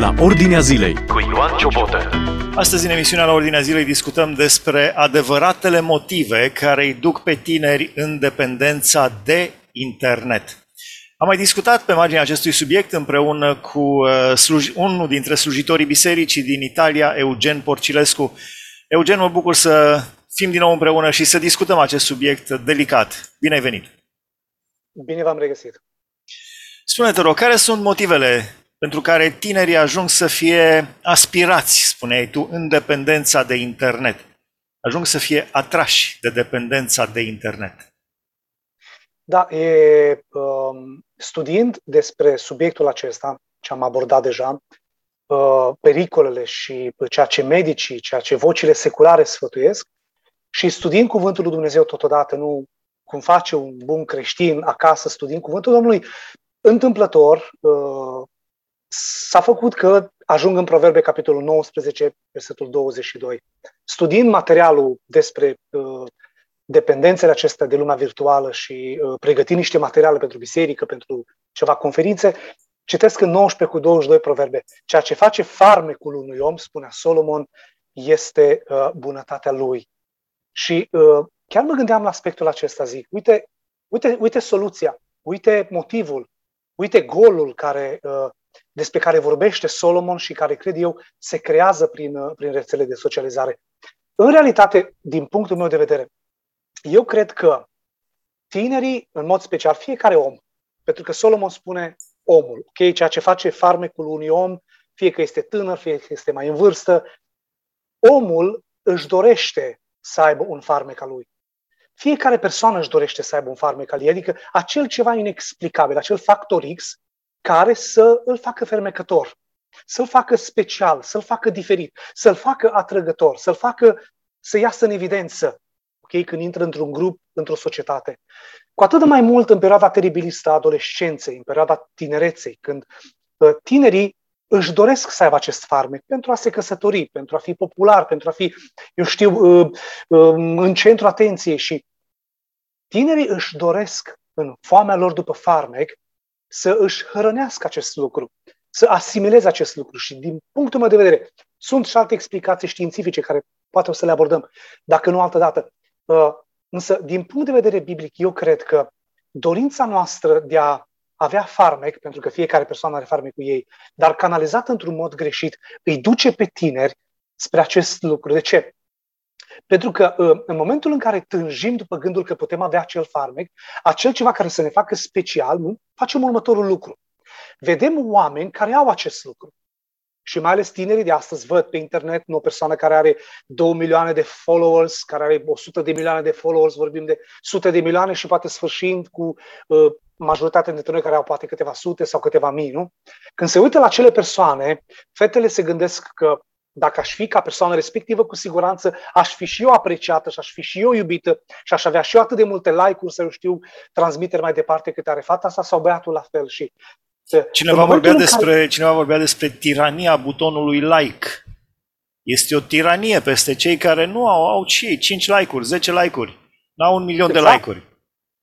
la Ordinea Zilei cu Ioan Ciobotă. Astăzi, în emisiunea la Ordinea Zilei, discutăm despre adevăratele motive care îi duc pe tineri în dependența de internet. Am mai discutat pe marginea acestui subiect împreună cu uh, sluj- unul dintre slujitorii bisericii din Italia, Eugen Porcilescu. Eugen, mă bucur să fim din nou împreună și să discutăm acest subiect delicat. Bine ai venit! Bine v-am regăsit! Spune-te, rog, care sunt motivele pentru care tinerii ajung să fie aspirați, spuneai tu, în dependența de internet? Ajung să fie atrași de dependența de internet. Da, e, um, studiind despre subiectul acesta, ce am abordat deja, uh, pericolele și ceea ce medicii, ceea ce vocile seculare sfătuiesc, și studiind Cuvântul lui Dumnezeu totodată, nu cum face un bun creștin acasă, studiind Cuvântul Domnului, întâmplător, uh, s-a făcut că ajung în Proverbe, capitolul 19, versetul 22. Studiind materialul despre uh, dependențele acestea de lumea virtuală și uh, pregătind niște materiale pentru biserică, pentru ceva conferințe, citesc în 19 cu 22 proverbe. Ceea ce face farmecul unui om, spunea Solomon, este uh, bunătatea lui. Și uh, chiar mă gândeam la aspectul acesta, zic, uite, uite, uite soluția, uite motivul, uite golul care, uh, despre care vorbește Solomon și care, cred eu, se creează prin, uh, prin rețele de socializare. În realitate, din punctul meu de vedere, eu cred că tinerii, în mod special, fiecare om, pentru că Solomon spune omul, ok, ceea ce face farmecul unui om, fie că este tânăr, fie că este mai în vârstă, omul își dorește să aibă un farmec al lui. Fiecare persoană își dorește să aibă un farmec al ei, adică acel ceva inexplicabil, acel factor X care să îl facă fermecător, să-l facă special, să-l facă diferit, să-l facă atrăgător, să-l facă să iasă în evidență, ok, când intră într-un grup, într-o societate. Cu atât de mai mult în perioada teribilistă a adolescenței, în perioada tinereței, când uh, tinerii își doresc să aibă acest farmec pentru a se căsători, pentru a fi popular, pentru a fi, eu știu, uh, uh, în centru atenției și tinerii își doresc în foamea lor după farmec să își hrănească acest lucru, să asimileze acest lucru. Și din punctul meu de vedere, sunt și alte explicații științifice care poate o să le abordăm, dacă nu altă dată. Însă, din punct de vedere biblic, eu cred că dorința noastră de a avea farmec, pentru că fiecare persoană are farmec cu ei, dar canalizat într-un mod greșit, îi duce pe tineri spre acest lucru. De ce? Pentru că în momentul în care tânjim după gândul că putem avea acel farmec, acel ceva care să ne facă special, nu? facem următorul lucru. Vedem oameni care au acest lucru. Și mai ales tinerii de astăzi văd pe internet o persoană care are 2 milioane de followers, care are 100 de milioane de followers, vorbim de sute de milioane și poate sfârșind cu uh, majoritatea dintre noi care au poate câteva sute sau câteva mii, nu? Când se uită la acele persoane, fetele se gândesc că dacă aș fi ca persoană respectivă, cu siguranță aș fi și eu apreciată și aș fi și eu iubită și aș avea și eu atât de multe like-uri să eu știu transmiteri mai departe cât are fata asta sau băiatul la fel. Și Cineva vorbea, despre, care... cineva vorbea despre tirania butonului like. Este o tiranie peste cei care nu au, au și ei 5 like-uri, 10 like-uri, nu au un milion exact. de like-uri.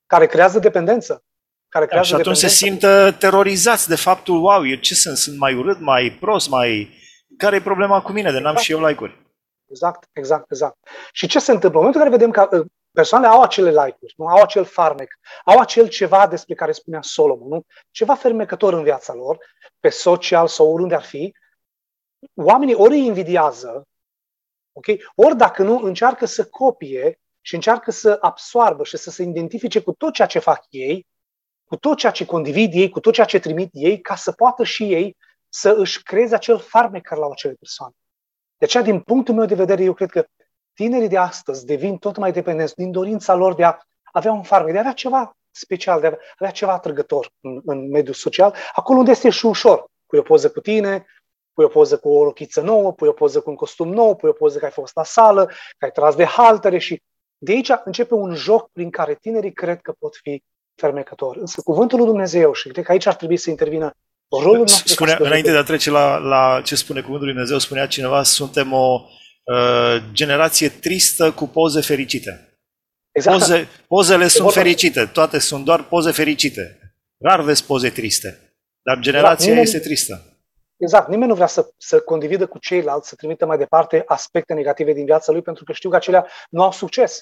Care creează dependență. Care creează și atunci dependență. se simt uh, terorizați de faptul, wow, eu ce sunt? Sunt mai urât, mai prost, mai... Care e problema cu mine de n-am exact. și eu like-uri? Exact, exact, exact. Și ce se întâmplă? În momentul în care vedem că uh, persoanele au acele like-uri, nu? au acel farmec, au acel ceva despre care spunea Solomon, nu? ceva fermecător în viața lor, pe social sau oriunde ar fi, oamenii ori îi invidiază, okay? ori dacă nu, încearcă să copie și încearcă să absoarbă și să se identifice cu tot ceea ce fac ei, cu tot ceea ce condivid ei, cu tot ceea ce trimit ei, ca să poată și ei să își creeze acel farmec care la acele persoane. De aceea, din punctul meu de vedere, eu cred că tinerii de astăzi devin tot mai dependenți din dorința lor de a avea un farmec, de a avea ceva special, de a avea ceva atrăgător în, în mediul social, acolo unde este și ușor. Pui o poză cu tine, pui o poză cu o rochiță nouă, pui o poză cu un costum nou, pui o poză că ai fost la sală, că ai tras de haltere și de aici începe un joc prin care tinerii cred că pot fi fermecători. Însă cuvântul lui Dumnezeu, și cred că aici ar trebui să intervină rolul nostru. Spunea, înainte de a trece la, la ce spune cuvântul lui Dumnezeu, spunea cineva, suntem o Uh, generație tristă cu poze fericite. Exact. Poze, pozele sunt fericite, toate sunt doar poze fericite. Rar vezi poze triste, dar generația exact. este tristă. Exact. Nimeni nu vrea să, să condividă cu ceilalți, să trimită mai departe aspecte negative din viața lui, pentru că știu că acelea nu au succes.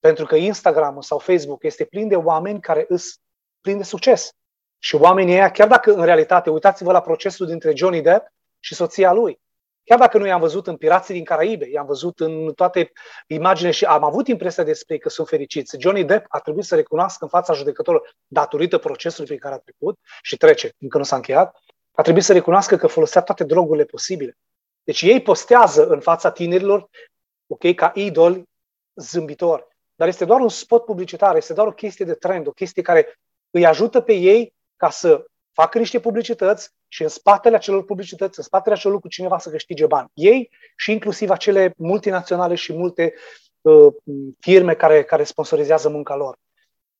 Pentru că Instagram sau Facebook este plin de oameni care îs plin de succes. Și oamenii ăia, chiar dacă în realitate, uitați-vă la procesul dintre Johnny Depp și soția lui. Chiar dacă nu i-am văzut în Pirații din Caraibe, i-am văzut în toate imaginile și am avut impresia despre că sunt fericiți. Johnny Depp a trebuit să recunoască în fața judecătorilor, datorită procesului prin care a trecut și trece, încă nu s-a încheiat, a trebuit să recunoască că folosea toate drogurile posibile. Deci ei postează în fața tinerilor, ok, ca idol zâmbitor. Dar este doar un spot publicitar, este doar o chestie de trend, o chestie care îi ajută pe ei ca să facă niște publicități și în spatele acelor publicități, în spatele acelor lucruri, cineva să câștige bani. Ei și inclusiv acele multinaționale și multe uh, firme care, care sponsorizează munca lor.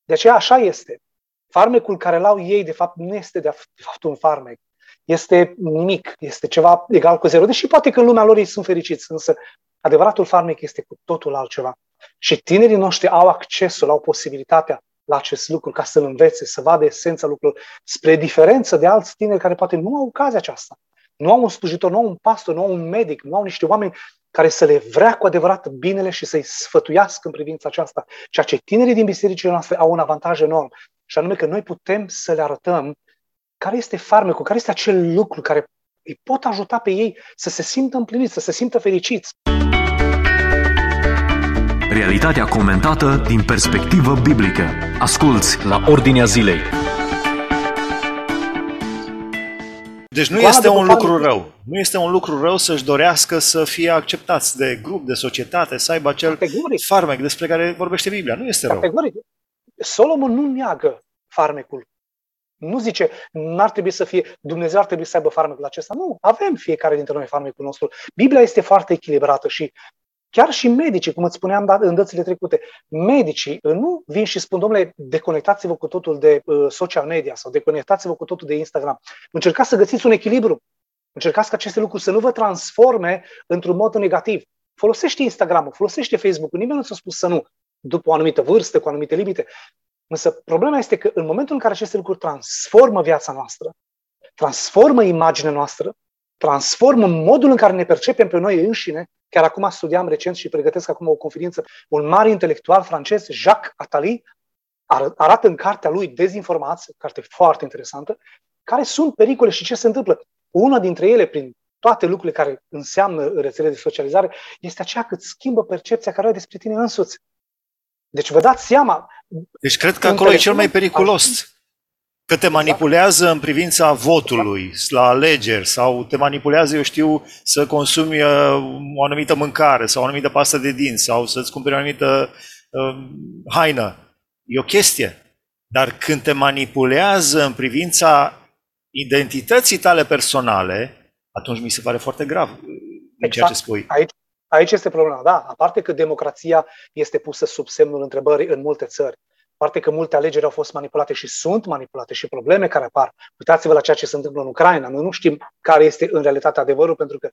De aceea așa este. Farmecul care l-au ei, de fapt, nu este de fapt un farmec. Este nimic, este ceva egal cu zero. Deși poate că în lumea lor ei sunt fericiți, însă adevăratul farmec este cu totul altceva. Și tinerii noștri au accesul, au posibilitatea la acest lucru, ca să-l învețe, să vadă esența lucrurilor, spre diferență de alți tineri care poate nu au ocazia aceasta. Nu au un slujitor, nu au un pastor, nu au un medic, nu au niște oameni care să le vrea cu adevărat binele și să-i sfătuiască în privința aceasta. Ceea ce tinerii din bisericile noastre au un avantaj enorm, și anume că noi putem să le arătăm care este farmecul, care este acel lucru care îi pot ajuta pe ei să se simtă împliniți, să se simtă fericiți. Realitatea comentată din perspectivă biblică. Asculți la Ordinea Zilei. Deci nu este un lucru rău. Nu este un lucru rău să-și dorească să fie acceptați de grup, de societate, să aibă acel Categoric. farmec despre care vorbește Biblia. Nu este rău. Categoric. Solomon nu neagă farmecul. Nu zice, n-ar trebui să fie, Dumnezeu ar trebui să aibă farmecul acesta. Nu, avem fiecare dintre noi farmecul nostru. Biblia este foarte echilibrată și Chiar și medicii, cum îți spuneam da, în dățile trecute, medicii uh, nu vin și spun, domnule, deconectați-vă cu totul de uh, social media sau deconectați-vă cu totul de Instagram. Încercați să găsiți un echilibru. Încercați ca aceste lucruri să nu vă transforme într-un mod negativ. Folosește Instagram-ul, folosește Facebook-ul, nimeni nu ți-a spus să nu, după o anumită vârstă, cu anumite limite. Însă problema este că în momentul în care aceste lucruri transformă viața noastră, transformă imaginea noastră, transformă modul în care ne percepem pe noi înșine, Chiar acum studiam recent și pregătesc acum o conferință. Un mare intelectual francez, Jacques Attali, arată în cartea lui Dezinformați, carte foarte interesantă, care sunt pericole și ce se întâmplă. Una dintre ele, prin toate lucrurile care înseamnă rețele de socializare, este aceea că îți schimbă percepția care ai despre tine însuți. Deci vă dați seama. Deci cred că acolo e cel mai periculos. Că te manipulează în privința votului la alegeri sau te manipulează, eu știu, să consumi uh, o anumită mâncare sau o anumită pastă de dinți sau să-ți cumperi o anumită uh, haină. E o chestie. Dar când te manipulează în privința identității tale personale, atunci mi se pare foarte grav uh, exact. ceea ce spui. Aici, aici este problema, da. Aparte că democrația este pusă sub semnul întrebării în multe țări. Poate că multe alegeri au fost manipulate și sunt manipulate și probleme care apar. Uitați-vă la ceea ce se întâmplă în Ucraina. Noi nu știm care este în realitate adevărul, pentru că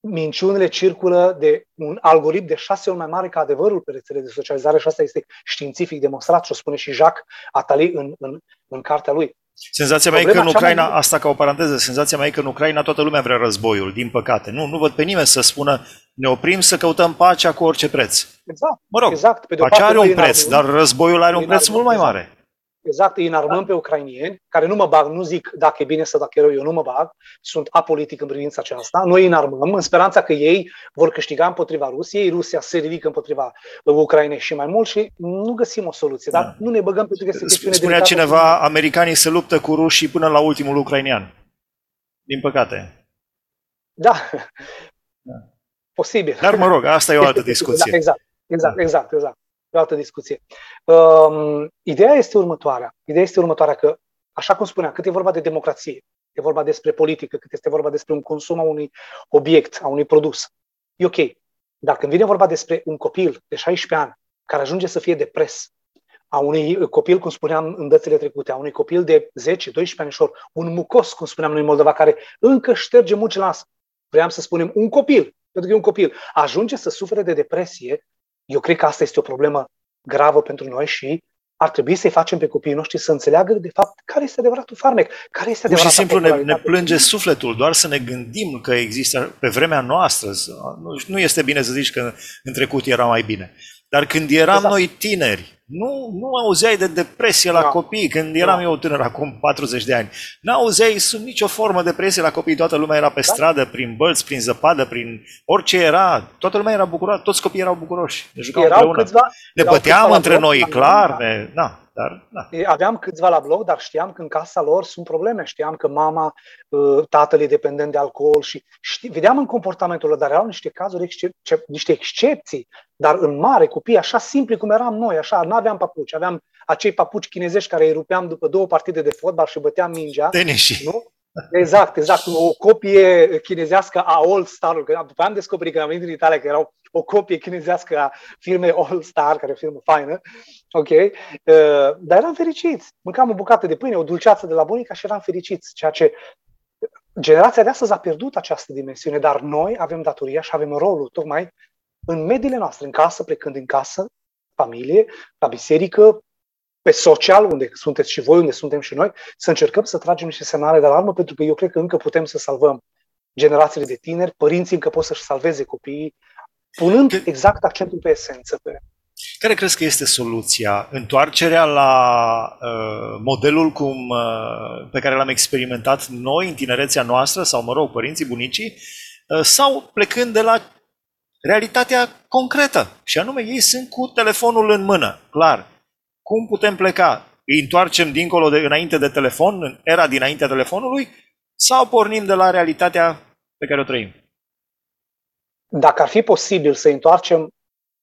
minciunile circulă de un algoritm de șase ori mai mare ca adevărul pe rețele de socializare și asta este științific demonstrat și o spune și Jacques Attali în, în, în cartea lui. Senzația mea e că în Ucraina, mai... asta ca o paranteză, senzația mea e că în Ucraina toată lumea vrea războiul, din păcate. Nu, nu văd pe nimeni să spună ne oprim să căutăm pacea cu orice preț. Exact. Mă rog, exact. Pe de pacea are un preț, dar războiul are un preț mult mai exact. mare. Exact, îi înarmăm pe ucrainieni, care nu mă bag, nu zic dacă e bine sau dacă e rău, eu nu mă bag, sunt apolitic în privința aceasta. Noi îi înarmăm în speranța că ei vor câștiga împotriva Rusiei, Rusia se ridică împotriva Ucrainei și mai mult și nu găsim o soluție, dar da. nu ne băgăm pentru că este chestiune Spunea cineva, americanii se luptă cu rușii până la ultimul ucrainian. Din păcate. Da. da. Posibil. Dar mă rog, asta e o altă discuție. Da, exact, exact, exact, exact o altă discuție. Um, ideea este următoarea. Ideea este următoarea că, așa cum spuneam, cât e vorba de democrație, e vorba despre politică, cât este vorba despre un consum a unui obiect, a unui produs, e ok. Dar când vine vorba despre un copil de 16 ani care ajunge să fie depres, a unui copil, cum spuneam în dățile trecute, a unui copil de 10-12 anișori, un mucos, cum spuneam noi în Moldova, care încă șterge muci la Vreau să spunem un copil, pentru că e un copil, ajunge să sufere de depresie eu cred că asta este o problemă gravă pentru noi și ar trebui să-i facem pe copiii noștri să înțeleagă, de fapt, care este adevăratul farmec, care este Pur și adevăratul simplu ne, ne plânge sufletul, doar să ne gândim că există pe vremea noastră. Nu, nu este bine să zici că în trecut era mai bine. Dar când eram exact. noi tineri, nu, nu auzeai de depresie la da. copii. Când eram da. eu tânăr, acum 40 de ani, nu auzeai sub nicio formă de depresie la copii. Toată lumea era pe da. stradă, prin bălți, prin zăpadă, prin orice era. Toată lumea era bucuroasă, toți copiii erau bucuroși. Ne jucau erau împreună. Câțiva, ne băteam între noi, clar. Da. Ne, na, dar, da. Aveam câțiva la blog, dar știam că în casa lor sunt probleme. Știam că mama, uh, tatăl e dependent de alcool și ști, vedeam în comportamentul lor, dar erau niște cazuri, excep, niște excepții. Dar în mare, copii, așa simpli cum eram noi, așa, nu aveam papuci. Aveam acei papuci chinezești care îi rupeam după două partide de fotbal și băteam mingea. Tenisii. Nu? Exact, exact. O copie chinezească a All Star, că după am descoperit că am venit în Italia că erau o copie chinezească a firmei All Star, care e o firmă faină, ok? Uh, dar eram fericiți. Mâncam o bucată de pâine, o dulceață de la bunica și eram fericiți, ceea ce generația de astăzi a pierdut această dimensiune, dar noi avem datoria și avem rolul tocmai în mediile noastre, în casă, plecând în casă, familie, la biserică, pe social, unde sunteți și voi, unde suntem și noi, să încercăm să tragem niște semnale de alarmă, pentru că eu cred că încă putem să salvăm generațiile de tineri, părinții încă pot să-și salveze copiii, punând exact accentul pe esență. Pe... Care crezi că este soluția? Întoarcerea la uh, modelul cum, uh, pe care l-am experimentat noi în tinerețea noastră, sau, mă rog, părinții, bunicii, uh, sau plecând de la realitatea concretă, și anume ei sunt cu telefonul în mână, clar. Cum putem pleca? Îi întoarcem dincolo de înainte de telefon, în era dinaintea telefonului, sau pornim de la realitatea pe care o trăim? Dacă ar fi posibil să întoarcem,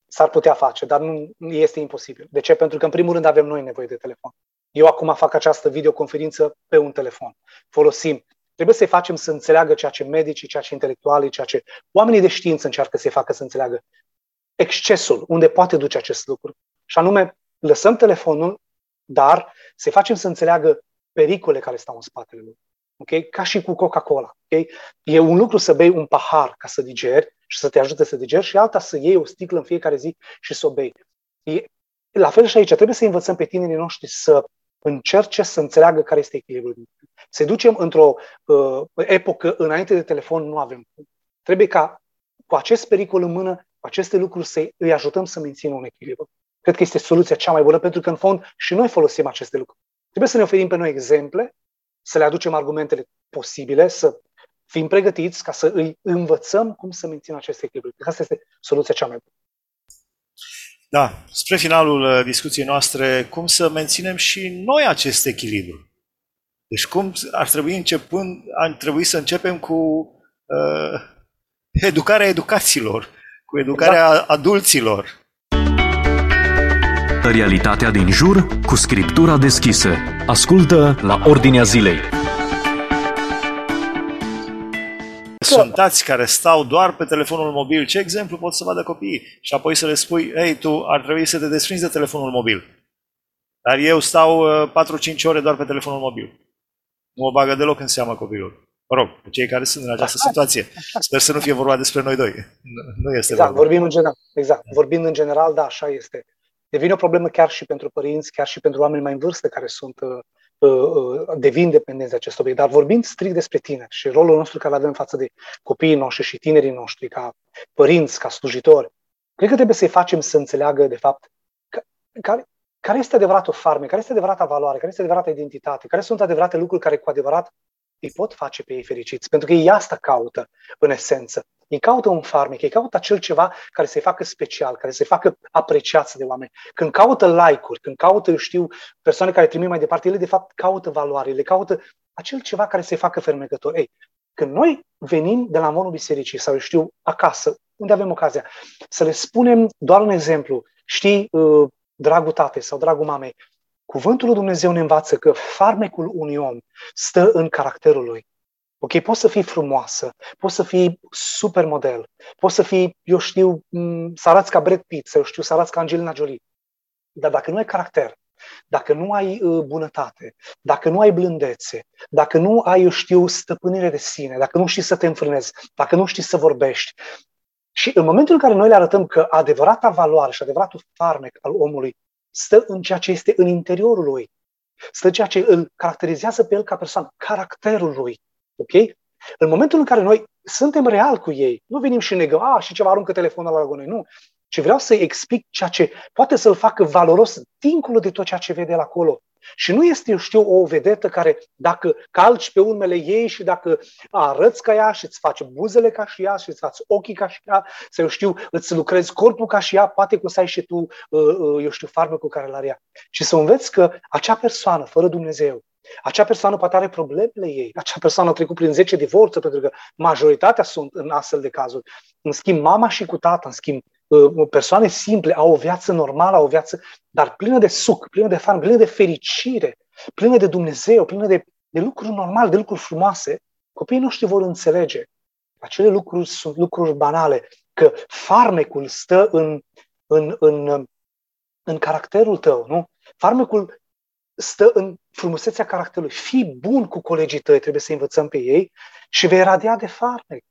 s-ar putea face, dar nu este imposibil. De ce? Pentru că, în primul rând, avem noi nevoie de telefon. Eu acum fac această videoconferință pe un telefon. Folosim. Trebuie să-i facem să înțeleagă ceea ce medicii, ceea ce intelectualii, ceea ce oamenii de știință încearcă să-i facă să înțeleagă. Excesul, unde poate duce acest lucru. Și anume, lăsăm telefonul, dar să facem să înțeleagă pericole care stau în spatele lui. Okay? Ca și cu Coca-Cola. Okay? E un lucru să bei un pahar ca să digeri și să te ajute să digeri și alta să iei o sticlă în fiecare zi și să o bei. E, la fel și aici, trebuie să învățăm pe tinerii noștri să încerce să înțeleagă care este echilibrul. Să ducem într-o uh, epocă înainte de telefon, nu avem cum. Trebuie ca cu acest pericol în mână, cu aceste lucruri, să îi ajutăm să mențină un echilibru. Cred că este soluția cea mai bună, pentru că, în fond, și noi folosim aceste lucruri. Trebuie să ne oferim pe noi exemple, să le aducem argumentele posibile, să fim pregătiți ca să îi învățăm cum să mențină acest echilibru. Asta este soluția cea mai bună. Da, spre finalul uh, discuției noastre, cum să menținem și noi acest echilibru? Deci cum ar trebui începând, ar trebui să începem cu uh, educarea educaților, cu educarea exact. adulților, Realitatea din jur cu scriptura deschisă. Ascultă la Ordinea Zilei. Suntați care stau doar pe telefonul mobil. Ce exemplu pot să vadă copiii? Și apoi să le spui, ei, tu ar trebui să te desprinzi de telefonul mobil. Dar eu stau 4-5 uh, ore doar pe telefonul mobil. Nu mă bagă deloc în seamă copilul. Mă rog, cei care sunt în această situație. Sper să nu fie vorba despre noi doi. Nu este exact, vorba. vorbim în general. Exact, vorbind în general, da, așa este devine o problemă chiar și pentru părinți, chiar și pentru oameni mai în vârstă care sunt uh, uh, devin dependenți de acest obiect. Dar vorbind strict despre tine și rolul nostru care îl avem față de copiii noștri și tinerii noștri, ca părinți, ca slujitori, cred că trebuie să-i facem să înțeleagă, de fapt, care, care este adevăratul farme, care este adevărata valoare, care este adevărata identitate, care sunt adevărate lucruri care cu adevărat îi pot face pe ei fericiți. Pentru că ei asta caută, în esență. Ei caută un farmec, ei caută acel ceva care să-i facă special, care să-i facă apreciați de oameni. Când caută like-uri, când caută, eu știu, persoane care trimit mai departe, ele de fapt caută valoare, le caută acel ceva care să-i facă fermecător. Ei, când noi venim de la monul bisericii sau, eu știu, acasă, unde avem ocazia, să le spunem doar un exemplu, știi, uh, dragul tate sau dragul mamei, Cuvântul lui Dumnezeu ne învață că farmecul unui om stă în caracterul lui. Ok, poți să fii frumoasă, poți să fii super model, poți să fii, eu știu, să arăți ca Brad Pitt, să eu știu, să arăți ca Angelina Jolie. Dar dacă nu ai caracter, dacă nu ai uh, bunătate, dacă nu ai blândețe, dacă nu ai, eu știu, stăpânire de sine, dacă nu știi să te înfrânezi, dacă nu știi să vorbești, și în momentul în care noi le arătăm că adevărata valoare și adevăratul farmec al omului stă în ceea ce este în interiorul lui. Stă ceea ce îl caracterizează pe el ca persoană, caracterul lui. Ok? În momentul în care noi suntem real cu ei, nu venim și negăm, a, și ceva aruncă telefonul la noi, nu. Și vreau să-i explic ceea ce poate să-l facă valoros dincolo de tot ceea ce vede el acolo. Și nu este, eu știu, o vedetă care dacă calci pe urmele ei și dacă arăți ca ea și îți faci buzele ca și ea și îți faci ochii ca și ea, să eu știu, îți lucrezi corpul ca și ea, poate că o să ai și tu, uh, uh, eu știu, farmecul care l-are ea. Și să înveți că acea persoană, fără Dumnezeu, acea persoană poate are problemele ei, acea persoană a trecut prin 10 divorțuri, pentru că majoritatea sunt în astfel de cazuri. În schimb, mama și cu tata, în schimb, uh, persoane simple au o viață normală, au o viață, dar plină de suc, plină de fan, plină de fericire, plină de Dumnezeu, plină de, de lucruri normale, de lucruri frumoase, copiii noștri vor înțelege. Acele lucruri sunt lucruri banale, că farmecul stă în, în, în, în caracterul tău, nu? Farmecul stă în frumusețea caracterului. Fii bun cu colegii tăi, trebuie să învățăm pe ei și vei radia de farmec.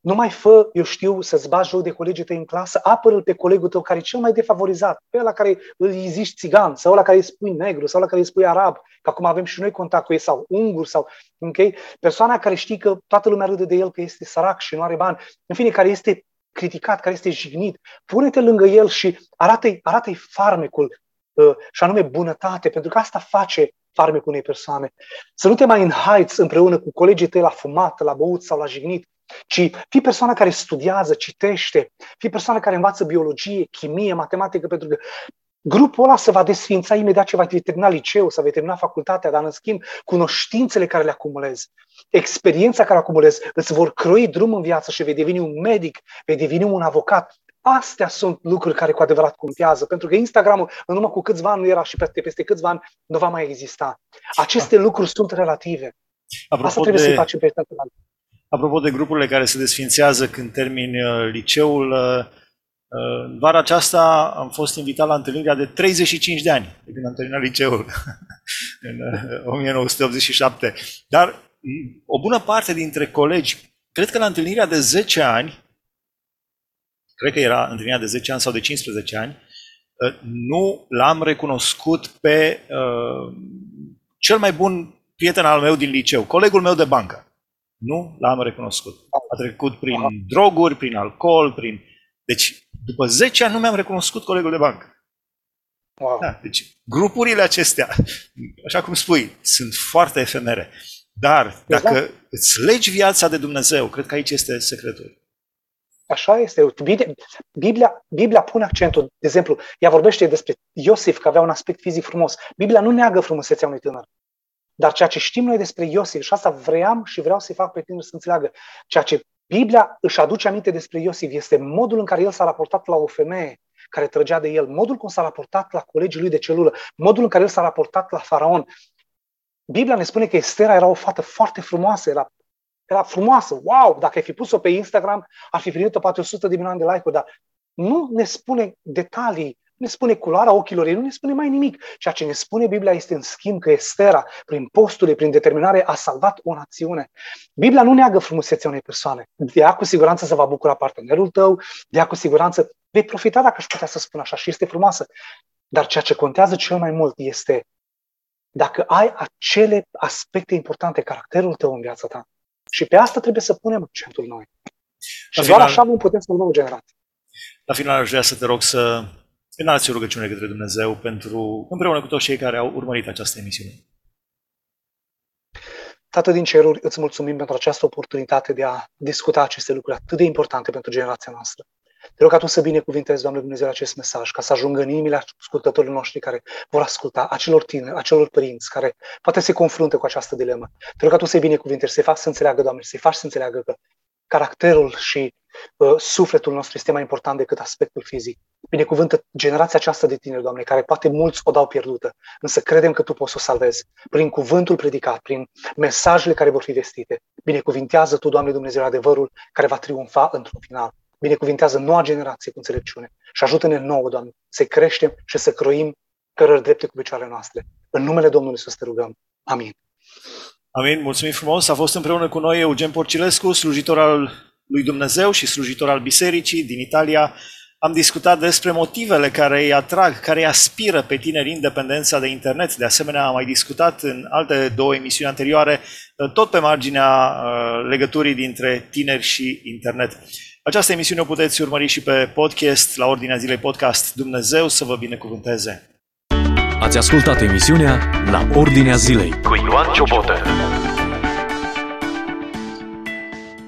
Nu mai fă, eu știu, să-ți bagi joc de colegii tăi în clasă, apără pe colegul tău care e cel mai defavorizat, pe ăla care îl zici țigan, sau ăla care îi spui negru, sau ăla care îi spui arab, că acum avem și noi contact cu ei, sau ungur, sau, ok? Persoana care știi că toată lumea râde de el, că este sărac și nu are bani, în fine, care este criticat, care este jignit, pune-te lângă el și arată-i, arată-i farmecul uh, și anume bunătate, pentru că asta face farmecul unei persoane. Să nu te mai înhaiți împreună cu colegii tăi la fumat, la băut sau la jignit, ci fii persoana care studiază, citește, fii persoana care învață biologie, chimie, matematică, pentru că grupul ăla se va desfința imediat ce va termina liceu, să vei termina facultatea, dar în schimb cunoștințele care le acumulezi, experiența care le acumulezi, îți vor croi drum în viață și vei deveni un medic, vei deveni un avocat. Astea sunt lucruri care cu adevărat contează, pentru că Instagramul în urmă cu câțiva ani nu era și peste, peste câțiva ani nu va mai exista. Aceste da. lucruri sunt relative. Apropo Asta trebuie de... să facem pe toată Apropo de grupurile care se desfințează când termin uh, liceul, uh, uh, vara aceasta am fost invitat la întâlnirea de 35 de ani, de când am terminat liceul, în 1987. Dar mm, o bună parte dintre colegi, cred că la întâlnirea de 10 ani, cred că era întâlnirea de 10 ani sau de 15 ani, nu l-am recunoscut pe uh, cel mai bun prieten al meu din liceu, colegul meu de bancă. Nu l-am recunoscut. A trecut prin Aha. droguri, prin alcool, prin... Deci, după 10 ani nu mi-am recunoscut colegul de bancă. Wow. Da, deci, grupurile acestea, așa cum spui, sunt foarte efemere. Dar dacă exact. îți legi viața de Dumnezeu, cred că aici este secretul. Așa este. Biblia, Biblia pune accentul, de exemplu, ea vorbește despre Iosif, că avea un aspect fizic frumos. Biblia nu neagă frumusețea unui tânăr. Dar ceea ce știm noi despre Iosif, și asta vreau și vreau să-i fac pe tine să înțeleagă, ceea ce Biblia își aduce aminte despre Iosif este modul în care el s-a raportat la o femeie care trăgea de el, modul cum s-a raportat la colegii lui de celulă, modul în care el s-a raportat la faraon. Biblia ne spune că Estera era o fată foarte frumoasă, era, era frumoasă, wow, dacă ai fi pus-o pe Instagram, ar fi primit-o poate 100 de milioane de like-uri, dar nu ne spune detalii ne spune culoarea ochilor ei, nu ne spune mai nimic. Ceea ce ne spune Biblia este în schimb că Estera, prin postule, prin determinare, a salvat o națiune. Biblia nu neagă frumusețea unei persoane. De ea cu siguranță se va bucura partenerul tău, de ea cu siguranță vei profita dacă aș putea să spun așa și este frumoasă. Dar ceea ce contează cel mai mult este dacă ai acele aspecte importante, caracterul tău în viața ta. Și pe asta trebuie să punem accentul noi. Și doar așa vom putem să o generație. La final aș vrea să te rog să înalți o rugăciune către Dumnezeu pentru, împreună cu toți cei care au urmărit această emisiune. Tată din ceruri, îți mulțumim pentru această oportunitate de a discuta aceste lucruri atât de importante pentru generația noastră. Te rog ca Tu să binecuvintezi, Doamne Dumnezeu, acest mesaj, ca să ajungă în inimile ascultătorilor noștri care vor asculta, acelor tineri, acelor părinți care poate se confruntă cu această dilemă. Te rog ca Tu să-i binecuvintezi, să-i faci să înțeleagă, Doamne, să-i faci să înțeleagă că caracterul și uh, sufletul nostru este mai important decât aspectul fizic. Binecuvântă generația aceasta de tineri, Doamne, care poate mulți o dau pierdută, însă credem că Tu poți să o salvezi prin cuvântul predicat, prin mesajele care vor fi vestite. Binecuvintează Tu, Doamne Dumnezeu, adevărul care va triumfa într-un final. Binecuvintează noua generație cu înțelepciune și ajută-ne nouă, Doamne, să creștem și să croim cărări drepte cu picioarele noastre. În numele Domnului să te rugăm. Amin. Amin, mulțumim frumos. A fost împreună cu noi Eugen Porcilescu, slujitor al lui Dumnezeu și slujitor al Bisericii din Italia. Am discutat despre motivele care îi atrag, care îi aspiră pe tineri independența de internet. De asemenea, am mai discutat în alte două emisiuni anterioare, tot pe marginea legăturii dintre tineri și internet. Această emisiune o puteți urmări și pe podcast, la Ordinea Zilei Podcast. Dumnezeu să vă binecuvânteze! Ați ascultat emisiunea La Ordinea Zilei cu Ioan Ciobotă.